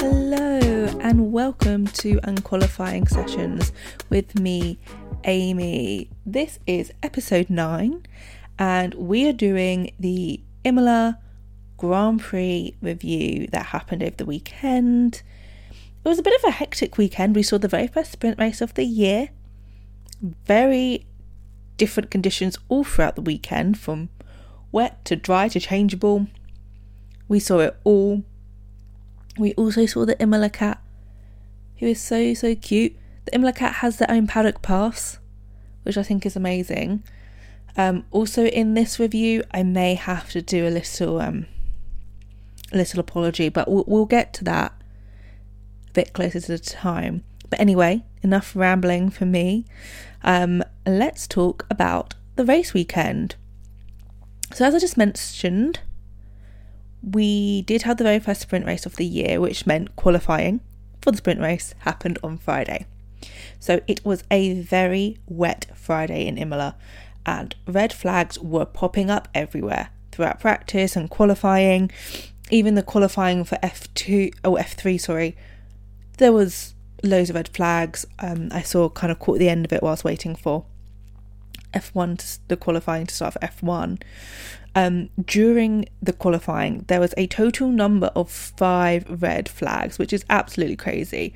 Hello, and welcome to Unqualifying Sessions with me, Amy. This is episode 9, and we are doing the Imola Grand Prix review that happened over the weekend. It was a bit of a hectic weekend. We saw the very first sprint race of the year. Very different conditions all throughout the weekend, from wet to dry to changeable. We saw it all we also saw the Imola cat, who is so, so cute. The Imola cat has their own paddock pass, which I think is amazing. Um, also, in this review, I may have to do a little, um, little apology, but we'll, we'll get to that a bit closer to the time. But anyway, enough rambling for me. Um, let's talk about the race weekend. So, as I just mentioned, we did have the very first sprint race of the year, which meant qualifying for the sprint race happened on Friday. So it was a very wet Friday in Imola, and red flags were popping up everywhere throughout practice and qualifying. Even the qualifying for F2 or oh, F3, sorry, there was loads of red flags. Um, I saw kind of caught the end of it whilst waiting for F1 to, the qualifying to start for F1 um, during the qualifying, there was a total number of five red flags, which is absolutely crazy.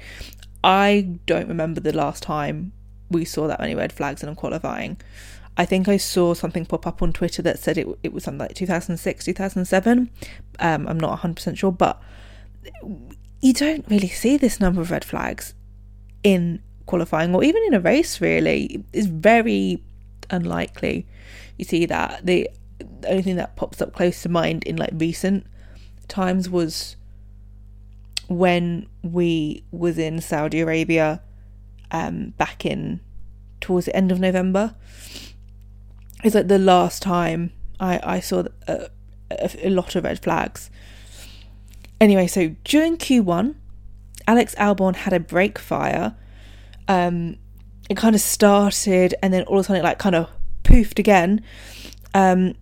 I don't remember the last time we saw that many red flags in qualifying. I think I saw something pop up on Twitter that said it, it was something like 2006, 2007. Um, I'm not 100% sure, but you don't really see this number of red flags in qualifying or even in a race, really. It's very unlikely you see that. The the only thing that pops up close to mind in like recent times was when we was in Saudi Arabia um back in towards the end of November. It's like the last time I I saw a, a, a lot of red flags. Anyway, so during Q1, Alex Albon had a brake fire. Um, it kind of started and then all of a sudden it like kind of poofed again. Um,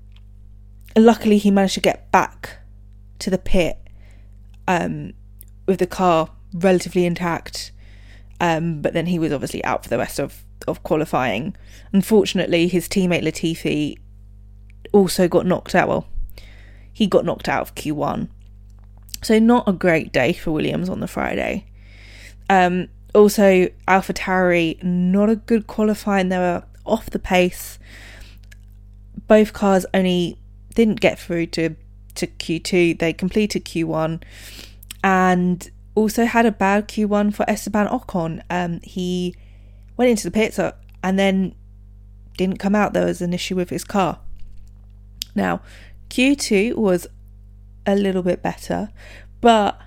luckily he managed to get back to the pit um, with the car relatively intact. Um, but then he was obviously out for the rest of, of qualifying. Unfortunately, his teammate Latifi also got knocked out. Well, he got knocked out of Q1. So, not a great day for Williams on the Friday. Um, also, AlphaTauri, not a good qualifying. They were off the pace. Both cars only didn't get through to to Q2. They completed Q1 and also had a bad Q1 for Esteban Ocon. Um, he went into the pits and then didn't come out. There was an issue with his car. Now, Q2 was a little bit better, but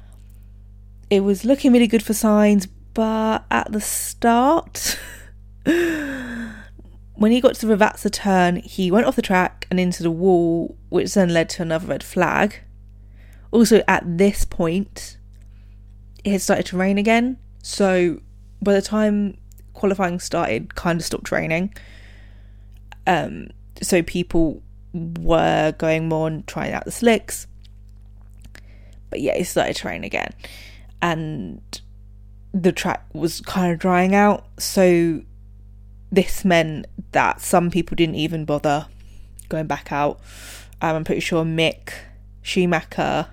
it was looking really good for Sainz. But at the start, when he got to the Rivazza turn, he went off the track and into the wall, which then led to another red flag. Also, at this point, it had started to rain again. So, by the time qualifying started, kind of stopped raining. Um, so people were going more and trying out the slicks. But yeah, it started to rain again, and the track was kind of drying out. So this meant that some people didn't even bother going back out. Um, I'm pretty sure Mick, Schumacher,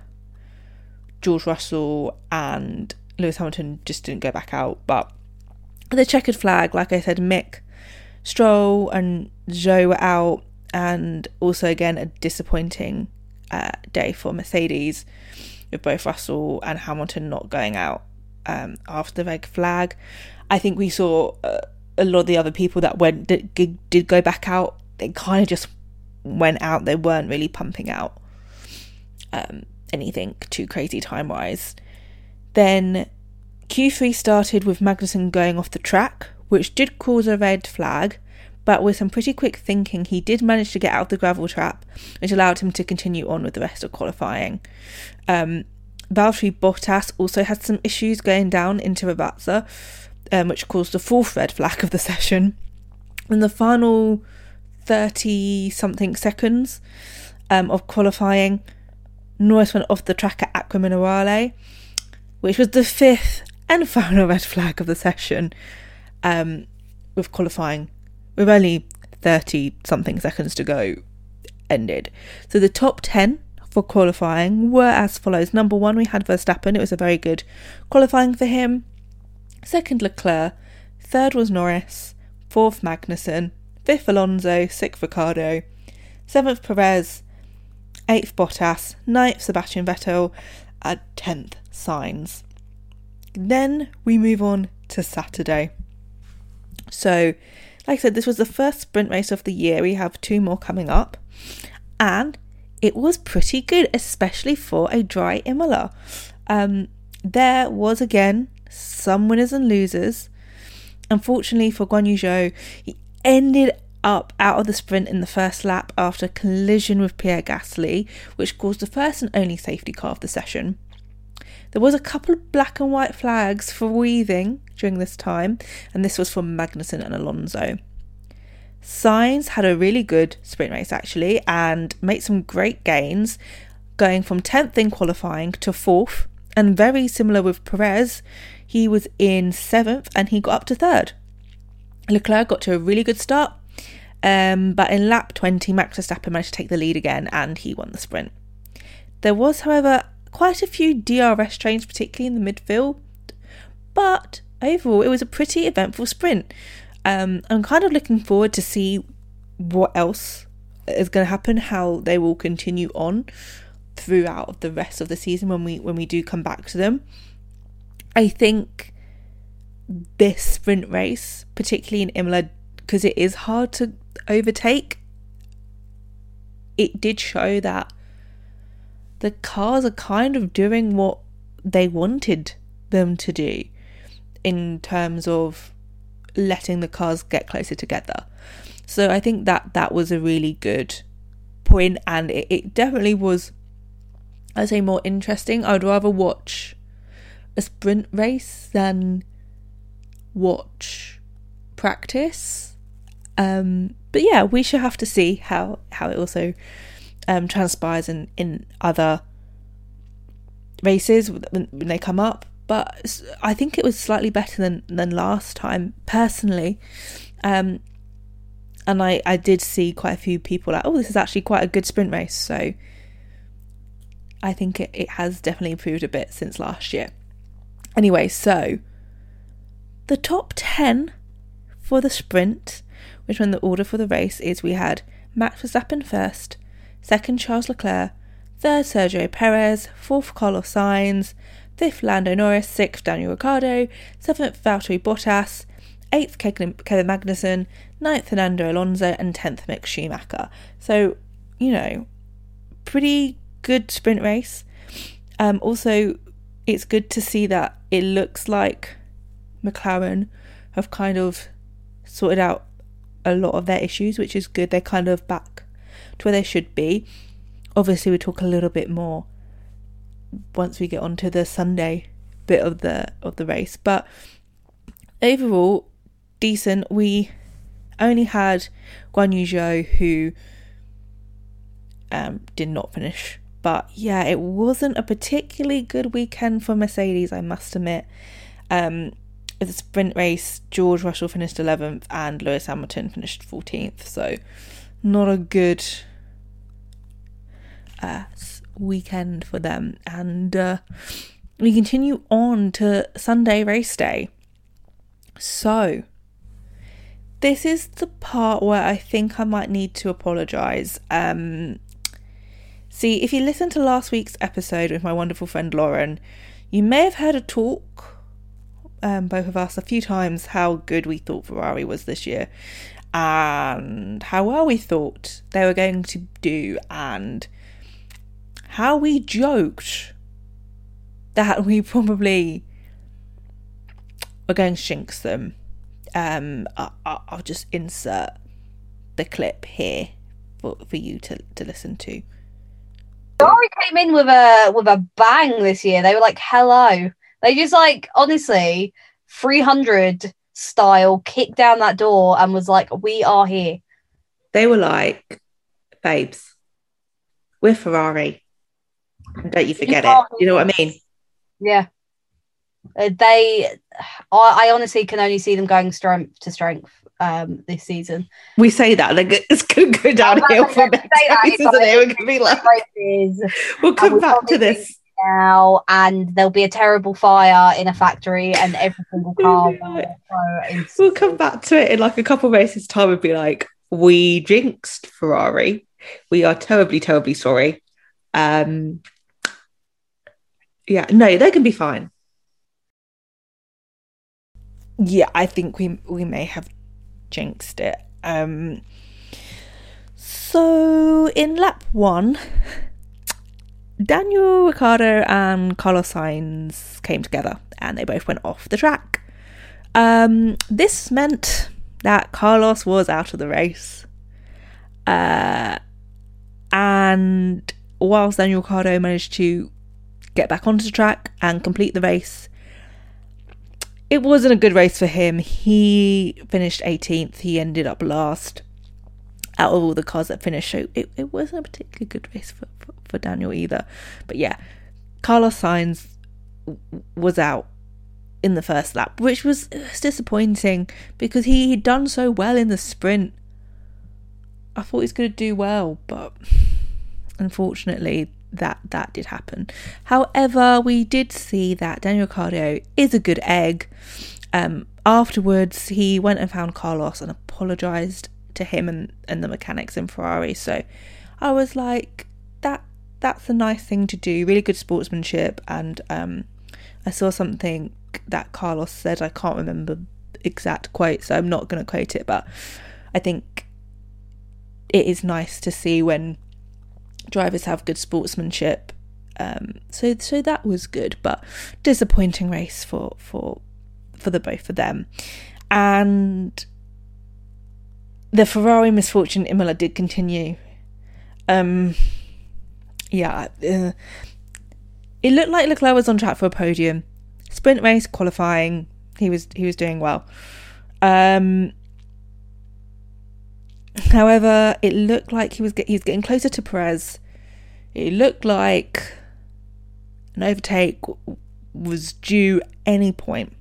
George Russell, and Lewis Hamilton just didn't go back out. But the checkered flag, like I said, Mick, Stroll, and Zhou were out, and also again a disappointing uh, day for Mercedes with both Russell and Hamilton not going out um, after the red flag. I think we saw. Uh, a lot of the other people that went did, did go back out they kind of just went out. They weren't really pumping out um, anything too crazy time wise then q3 started with magnussen going off the track which did cause a red flag but with some pretty quick thinking he did manage to get out of the gravel trap which allowed him to continue on with the rest of qualifying. Um, Valtteri Bottas also had some issues going down into Rivazza um, which caused the fourth red flag of the session. In the final 30 something seconds um, of qualifying, Norris went off the track at Acqua Minerale. which was the fifth and final red flag of the session, um, with qualifying with only 30 something seconds to go ended. So the top 10 for qualifying were as follows. Number one, we had Verstappen. It was a very good qualifying for him. Second, Leclerc. Third was Norris. Fourth, Magnussen. Fifth, Alonso. Sixth, Ricciardo. Seventh, Perez. Eighth, Bottas. Ninth, Sebastian Vettel. And tenth, Sainz. Then we move on to Saturday. So, like I said, this was the first sprint race of the year. We have two more coming up. And it was pretty good, especially for a dry Imola. Um, there was again some winners and losers. Unfortunately for Guan Yu Zhou, he ended up out of the sprint in the first lap after collision with Pierre Gasly, which caused the first and only safety car of the session. There was a couple of black and white flags for weaving during this time, and this was for Magnussen and Alonso. Sainz had a really good sprint race actually and made some great gains, going from 10th in qualifying to 4th. And very similar with Perez, he was in 7th and he got up to 3rd. Leclerc got to a really good start, um, but in lap 20, Max Verstappen managed to take the lead again and he won the sprint. There was, however, quite a few DRS trains, particularly in the midfield, but overall, it was a pretty eventful sprint. Um, I'm kind of looking forward to see what else is going to happen, how they will continue on throughout the rest of the season when we when we do come back to them. I think this sprint race, particularly in Imola, because it is hard to overtake, it did show that the cars are kind of doing what they wanted them to do in terms of letting the cars get closer together. So I think that that was a really good point and it, it definitely was I'd say more interesting. I'd rather watch a sprint race than watch practice. Um, but yeah, we shall have to see how how it also um, transpires in in other races when, when they come up but I think it was slightly better than than last time personally. Um, and I I did see quite a few people like, oh, this is actually quite a good sprint race. So I think it, it has definitely improved a bit since last year. Anyway, so the top ten for the sprint, which when the order for the race is, we had Max Verstappen first, second Charles Leclerc, third Sergio Perez, fourth Carlos Sainz, fifth Lando Norris, sixth Daniel Ricciardo, seventh Valtteri Bottas, eighth Kevin Magnussen, ninth Fernando Alonso, and tenth Mick Schumacher. So, you know, pretty good sprint race. Um, also, it's good to see that it looks like McLaren have kind of sorted out a lot of their issues, which is good. They're kind of back to where they should be. Obviously, we talk a little bit more once we get onto the Sunday bit of the of the race. But overall, decent. We only had Guan Yu Zhou who um, did not finish. But yeah, it wasn't a particularly good weekend for Mercedes, I must admit. Um, the sprint race, George Russell finished 11th and Lewis Hamilton finished 14th. So, not a good uh, weekend for them. And uh, we continue on to Sunday race day. So, this is the part where I think I might need to apologise. Um, see, if you listened to last week's episode with my wonderful friend Lauren, you may have heard a talk, um, both of us, a few times, how good we thought Ferrari was this year and how well we thought they were going to do, and how we joked that we probably were going to shinks them. Um, I, will just insert the clip here for, for you to, to listen to. Ferrari came in with a with a bang this year. They were like, "Hello." They just like honestly, three hundred style kicked down that door and was like, "We are here." They were like, "Babes, we're Ferrari. Don't you forget it. You know what I mean? Yeah. Uh, they, I, I honestly can only see them going strength to strength um, this season. We say that like it's going to go downhill for next race, isn't it? We're going to be like, we'll come back to this. now, and there'll be a terrible fire in a factory, and everything will calm. Yeah. We'll come back to it in like a couple of races' time and be like, we jinxed Ferrari. We are terribly, terribly sorry. Um, yeah, no, they can be fine. Yeah, I think we we may have jinxed it. Um, so in lap one, Daniel Ricciardo and Carlos Sainz came together, and they both went off the track. Um, this meant that Carlos was out of the race. Uh, and whilst Daniel Ricciardo managed to get back onto the track and complete the race, it wasn't a good race for him. He finished 18th, he ended up last out of all the cars that finished. So it, it wasn't a particularly good race for, for, for Daniel either. But yeah, Carlos Sainz was out in the first lap, which was, was disappointing because he had done so well in the sprint. I thought he was going to do well, but unfortunately, that that did happen. However, we did see that Daniel Ricciardo is a good egg. Um, afterwards, he went and found Carlos and apologized to him and, and the mechanics in Ferrari. So I was like, that that's a nice thing to do. Really good sportsmanship. And um, I saw something that Carlos said. I can't remember exact quote, so I'm not going to quote it. But I think it is nice to see when drivers have good sportsmanship. Um, so so that was good, but disappointing race for for for the both of them, and the Ferrari misfortune Imola did continue. Um, yeah, uh, it looked like Leclerc was on track for a podium. Sprint race qualifying, he was he was doing well. Um, however, it looked like he was get, he was getting closer to Perez. It looked like an overtake was due any point.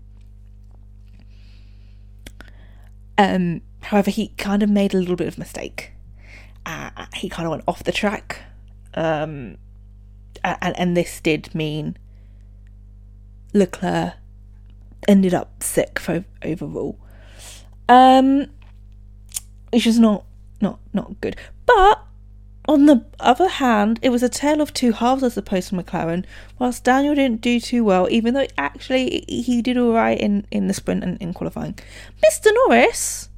Um, however, he kind of made a little bit of mistake. Uh, he kind of went off the track, um, and and this did mean Leclerc ended up sick for overall, um, which is not not not good. But on the other hand, it was a tale of two halves, I suppose, for McLaren. Whilst Daniel didn't do too well, even though actually he did all right in, in the sprint and in qualifying, Mr. Norris,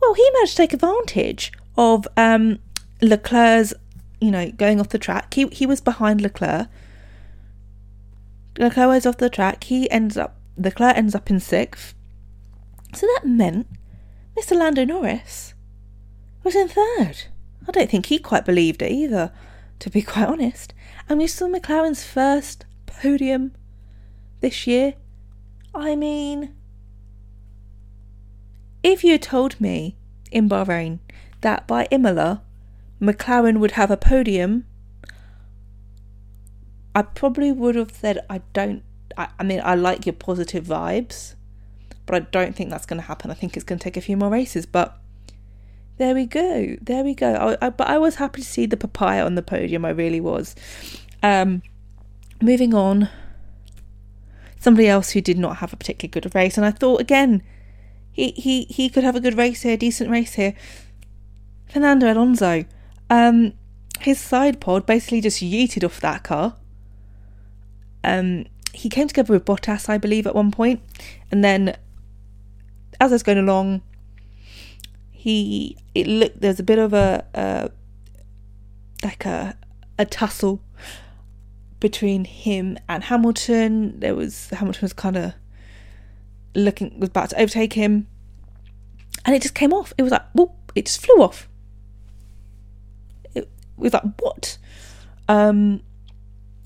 well, he managed to take advantage of um, Leclerc's, you know, going off the track. He he was behind Leclerc. Leclerc was off the track. He ends up Leclerc ends up in sixth. So that meant Mr. Lando Norris was in third. I don't think he quite believed it either, to be quite honest. And we saw McLaren's first podium this year. I mean, if you had told me in Bahrain that by Imola McLaren would have a podium, I probably would have said, I don't. I, I mean, I like your positive vibes, but I don't think that's going to happen. I think it's going to take a few more races, but there we go. There we go. I, I, but I was happy to see the papaya on the podium. I really was. Um, moving on. Somebody else who did not have a particularly good race, and I thought again, he he he could have a good race here, decent race here. Fernando Alonso, um, his side pod basically just yeeted off that car. Um, he came together with Bottas, I believe, at one point, and then as I was going along, he it looked there's a bit of a, a like a a tussle between him and Hamilton. There was Hamilton was kind of looking was about to overtake him, and it just came off. It was like whoop! It just flew off. It was like what? Um,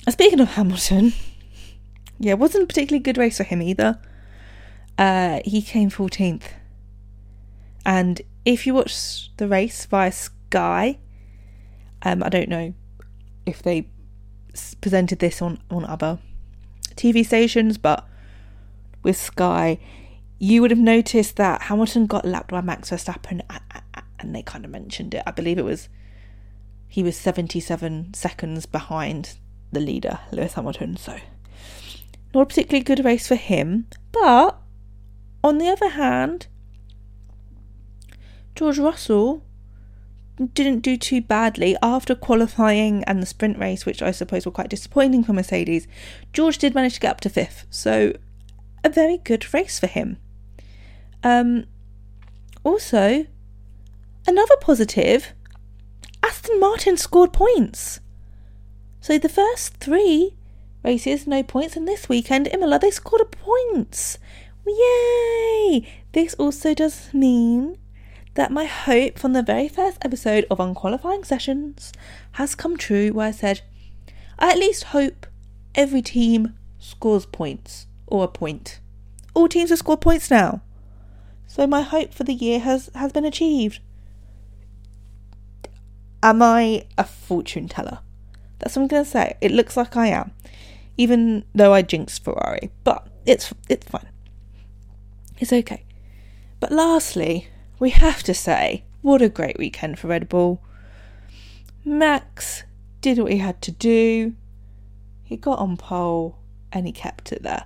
speaking of Hamilton, yeah, wasn't a particularly good race for him either. Uh, he came fourteenth, and if you watch the race via Sky, um, I don't know if they presented this on on other TV stations, but with Sky, you would have noticed that Hamilton got lapped by Max Verstappen, and they kind of mentioned it. I believe it was he was 77 seconds behind the leader, Lewis Hamilton. So, not a particularly good race for him. But on the other hand, George Russell didn't do too badly after qualifying and the sprint race, which I suppose were quite disappointing for Mercedes. George did manage to get up to fifth, so a very good race for him. Um, also, another positive Aston Martin scored points. So the first three races, no points, and this weekend, Imola, they scored a points. Yay! This also does mean that my hope from the very first episode of Unqualifying Sessions has come true, where I said, I at least hope every team scores points or a point. All teams have scored points now. So my hope for the year has, has been achieved. Am I a fortune teller? That's what I'm going to say. It looks like I am, even though I jinxed Ferrari. But it's it's fine. It's okay. But lastly, we have to say, what a great weekend for Red Bull. Max did what he had to do. He got on pole and he kept it there.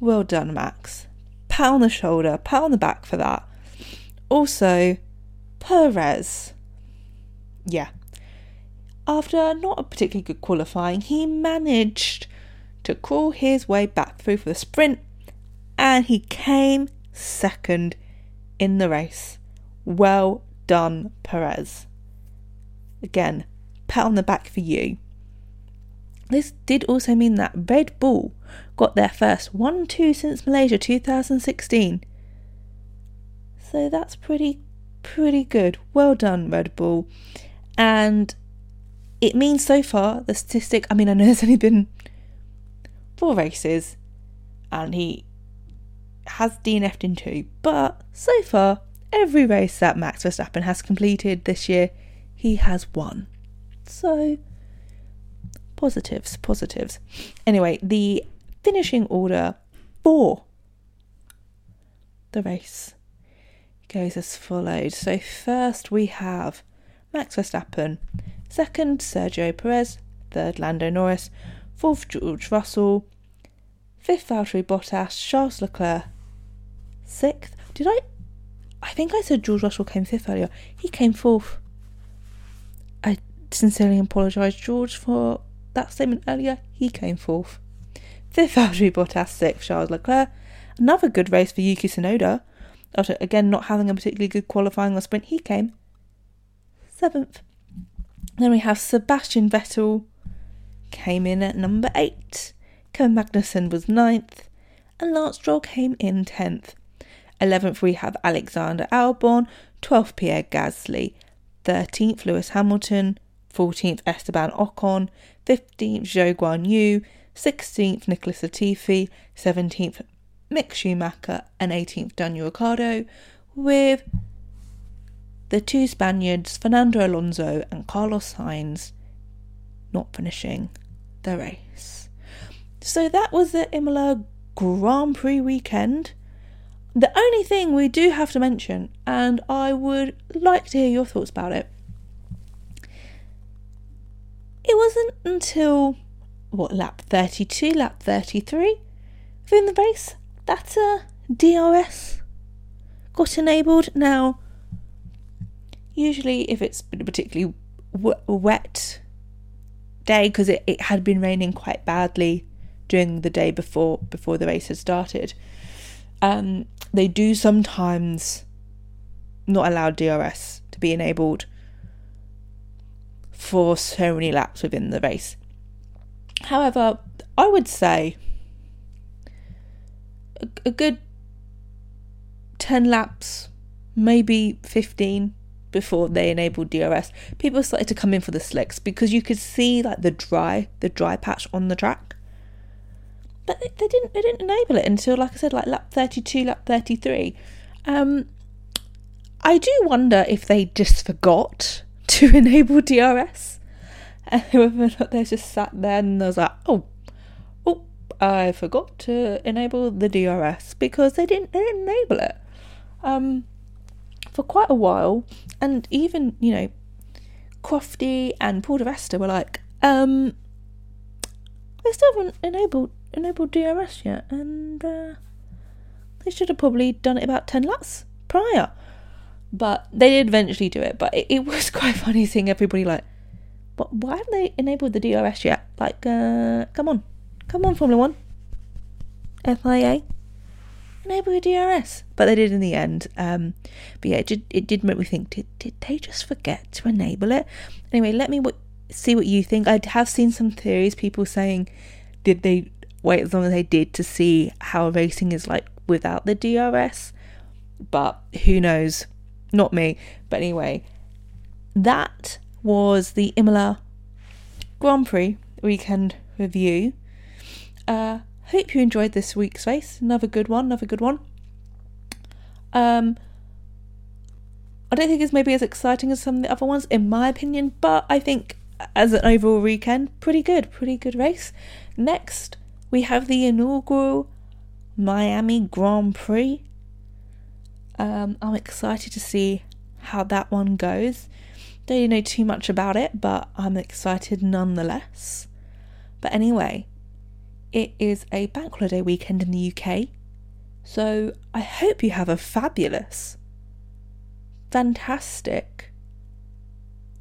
Well done, Max. Pat on the shoulder, pat on the back for that. Also, Perez. Yeah. After not a particularly good qualifying, he managed to crawl his way back through for the sprint and he came second in the race. Well done, Perez. Again, pat on the back for you. This did also mean that Red Bull got their first 1 2 since Malaysia 2016. So that's pretty, pretty good. Well done, Red Bull. And it means so far, the statistic, I mean, I know there's only been four races and he has DNF'd in two, but so far, every race that Max Verstappen has completed this year, he has won. So, positives, positives. Anyway, the finishing order for the race goes as follows. So, first we have Max Verstappen, second, Sergio Perez, third, Lando Norris, fourth, George Russell, fifth, Valtteri Bottas, Charles Leclerc, sixth. Did I? I think I said George Russell came fifth earlier. He came fourth. I sincerely apologise, George, for that statement earlier. He came fourth. Fifth, Valtteri Bottas. Sixth, Charles Leclerc. Another good race for Yuki Tsunoda. After again not having a particularly good qualifying or sprint, he came seventh. Then we have Sebastian Vettel came in at number eight. Kevin Magnussen was ninth, and Lance Stroll came in tenth. 11th, we have Alexander Albon. 12th, Pierre Gasly. 13th, Lewis Hamilton. 14th, Esteban Ocon. 15th, Zhou Guan Yu. 16th, Nicholas Latifi. 17th, Mick Schumacher. And 18th, Daniel Ricciardo. With the two Spaniards, Fernando Alonso and Carlos Sainz, not finishing the race. So that was the Imola Grand Prix weekend. The only thing we do have to mention, and I would like to hear your thoughts about it, it wasn't until what lap 32, lap 33 within the race that uh, DRS got enabled. Now, usually, if it's been a particularly wet day, because it, it had been raining quite badly during the day before before the race had started, um, they do sometimes not allow DRS to be enabled for so many laps within the race. However, I would say a, a good 10 laps, maybe 15 before they enabled DRS, people started to come in for the slicks because you could see like the dry, the dry patch on the track but they, they didn't they didn't enable it until like I said like lap 32 lap 33 um I do wonder if they just forgot to enable DRS and whether or not they just sat there and was like oh oh I forgot to enable the DRS because they didn't they didn't enable it. Um, for quite a while, and even you know, Crofty and Paul di Resta were like, um, they still haven't enabled enabled DRS yet, and uh, they should have probably done it about ten laps prior. But they did eventually do it. But it, it was quite funny seeing everybody like, but why haven't they enabled the DRS yet? Like, uh, come on, come on, Formula One, FIA, enable your DRS. But they did in the end. Um, but yeah, it did, it did make me think, did, did they just forget to enable it? Anyway, let me w- see what you think. I have seen some theories, people saying, did they wait as long as they did to see how racing is like without the DRS? But who knows? Not me. But anyway, that was the Imola Grand Prix weekend review. Uh, hope you enjoyed this week's race. Another good one, another good one. Um, I don't think it's maybe as exciting as some of the other ones, in my opinion, but I think as an overall weekend, pretty good, pretty good race. Next, we have the inaugural Miami Grand Prix. Um, I'm excited to see how that one goes. Don't know too much about it, but I'm excited nonetheless. But anyway, it is a bank holiday weekend in the UK, so I hope you have a fabulous, fantastic,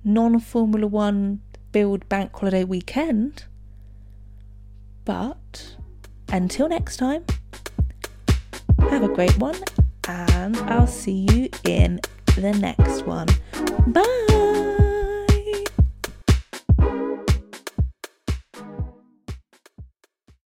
non Formula One build bank holiday weekend. But until next time, have a great one, and I'll see you in the next one. Bye!